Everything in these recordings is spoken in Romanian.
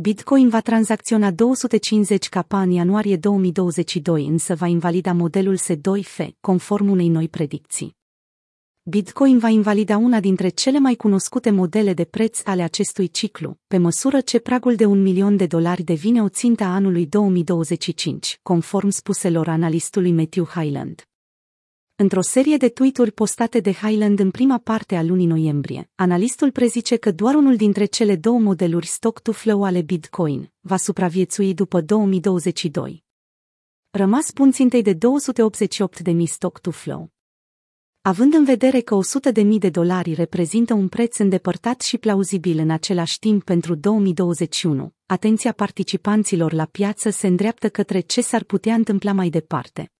Bitcoin va tranzacționa 250 ca în ianuarie 2022, însă va invalida modelul S2F, conform unei noi predicții. Bitcoin va invalida una dintre cele mai cunoscute modele de preț ale acestui ciclu, pe măsură ce pragul de un milion de dolari devine o țintă a anului 2025, conform spuselor analistului Matthew Highland. Într-o serie de tweet-uri postate de Highland în prima parte a lunii noiembrie, analistul prezice că doar unul dintre cele două modeluri stock-to-flow ale Bitcoin va supraviețui după 2022. Rămas pun țintei de 288.000 stock-to-flow. Având în vedere că 100.000 de dolari reprezintă un preț îndepărtat și plauzibil în același timp pentru 2021, atenția participanților la piață se îndreaptă către ce s-ar putea întâmpla mai departe.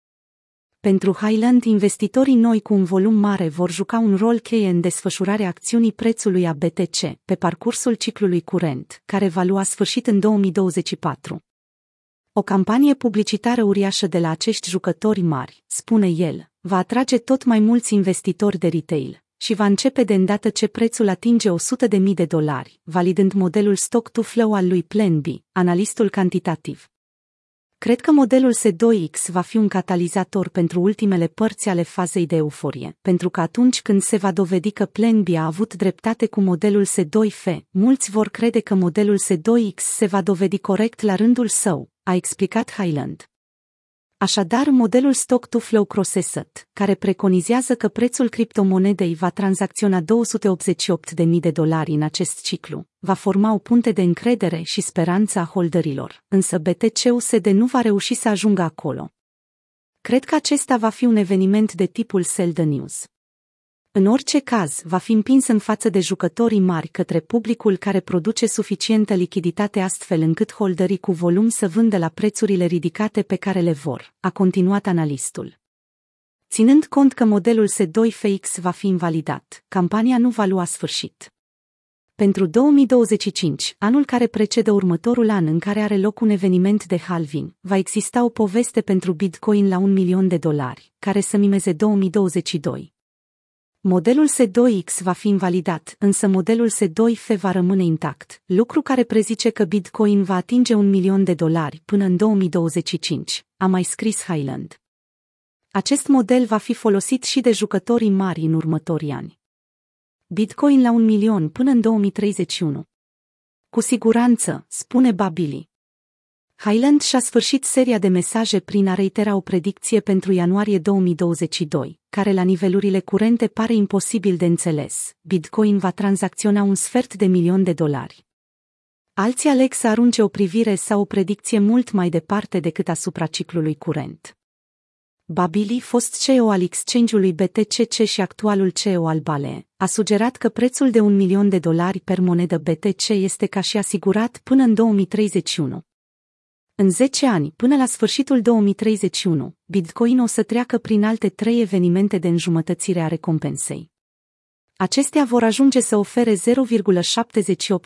Pentru Highland, investitorii noi cu un volum mare vor juca un rol cheie în desfășurarea acțiunii prețului a BTC pe parcursul ciclului curent, care va lua sfârșit în 2024. O campanie publicitară uriașă de la acești jucători mari, spune el, va atrage tot mai mulți investitori de retail și va începe de îndată ce prețul atinge 100.000 de dolari, validând modelul stock-to-flow al lui Plan B, analistul cantitativ. Cred că modelul S2X va fi un catalizator pentru ultimele părți ale fazei de euforie, pentru că atunci când se va dovedi că Plan B a avut dreptate cu modelul S2F, mulți vor crede că modelul S2X se va dovedi corect la rândul său, a explicat Highland. Așadar, modelul Stock-to-Flow Crosset, care preconizează că prețul criptomonedei va tranzacționa 288.000 de dolari în acest ciclu, va forma o punte de încredere și speranță a holderilor, însă BTC-USD nu va reuși să ajungă acolo. Cred că acesta va fi un eveniment de tipul sell the news. În orice caz, va fi împins în față de jucătorii mari către publicul care produce suficientă lichiditate astfel încât holderii cu volum să vândă la prețurile ridicate pe care le vor, a continuat analistul. Ținând cont că modelul S2FX va fi invalidat, campania nu va lua sfârșit. Pentru 2025, anul care precedă următorul an în care are loc un eveniment de halving, va exista o poveste pentru Bitcoin la un milion de dolari, care să mimeze 2022. Modelul S2X va fi invalidat, însă modelul S2F va rămâne intact, lucru care prezice că Bitcoin va atinge un milion de dolari până în 2025, a mai scris Highland. Acest model va fi folosit și de jucătorii mari în următorii ani. Bitcoin la un milion până în 2031. Cu siguranță, spune Babili. Highland și-a sfârșit seria de mesaje prin a reitera o predicție pentru ianuarie 2022, care la nivelurile curente pare imposibil de înțeles. Bitcoin va tranzacționa un sfert de milion de dolari. Alții aleg să arunce o privire sau o predicție mult mai departe decât asupra ciclului curent. Babili, fost CEO al exchange-ului BTCC și actualul CEO al Bale, a sugerat că prețul de un milion de dolari per monedă BTC este ca și asigurat până în 2031. În 10 ani, până la sfârșitul 2031, Bitcoin o să treacă prin alte trei evenimente de înjumătățire a recompensei. Acestea vor ajunge să ofere 0,78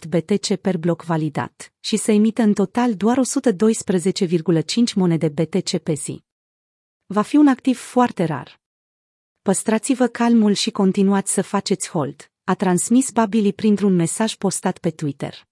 BTC per bloc validat și să emită în total doar 112,5 monede BTC pe zi. Va fi un activ foarte rar. Păstrați-vă calmul și continuați să faceți hold, a transmis Babili printr-un mesaj postat pe Twitter.